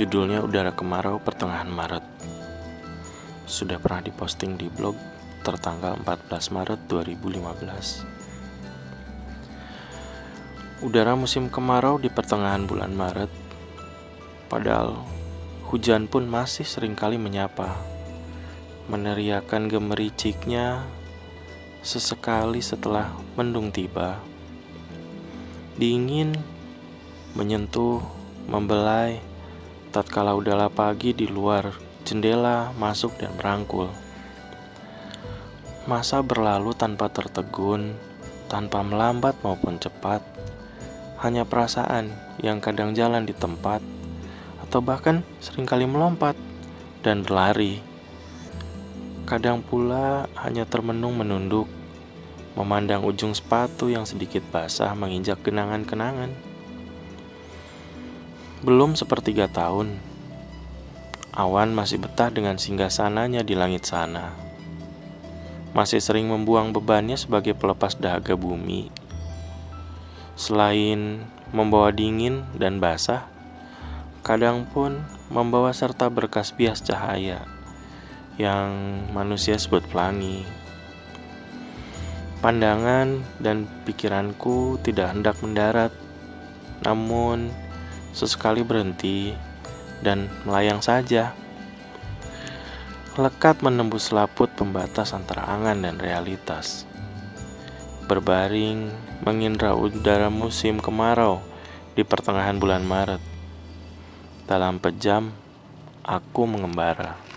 Judulnya Udara Kemarau Pertengahan Maret. Sudah pernah diposting di blog tertanggal 14 Maret 2015. Udara musim kemarau di pertengahan bulan Maret. Padahal hujan pun masih sering kali menyapa. Meneriakan gemericiknya sesekali setelah mendung tiba. Dingin menyentuh, membelai, tatkala udahlah pagi di luar jendela masuk dan merangkul. Masa berlalu tanpa tertegun, tanpa melambat maupun cepat, hanya perasaan yang kadang jalan di tempat, atau bahkan sering kali melompat dan berlari. Kadang pula hanya termenung menunduk, memandang ujung sepatu yang sedikit basah menginjak kenangan-kenangan. Belum sepertiga tahun, awan masih betah dengan singgasananya di langit sana. Masih sering membuang bebannya sebagai pelepas dahaga bumi. Selain membawa dingin dan basah, kadang pun membawa serta berkas bias cahaya yang manusia sebut pelangi. Pandangan dan pikiranku tidak hendak mendarat, namun sesekali berhenti dan melayang saja. Lekat menembus laput pembatas antara angan dan realitas. Berbaring mengindra udara musim kemarau di pertengahan bulan Maret. Dalam pejam, aku mengembara.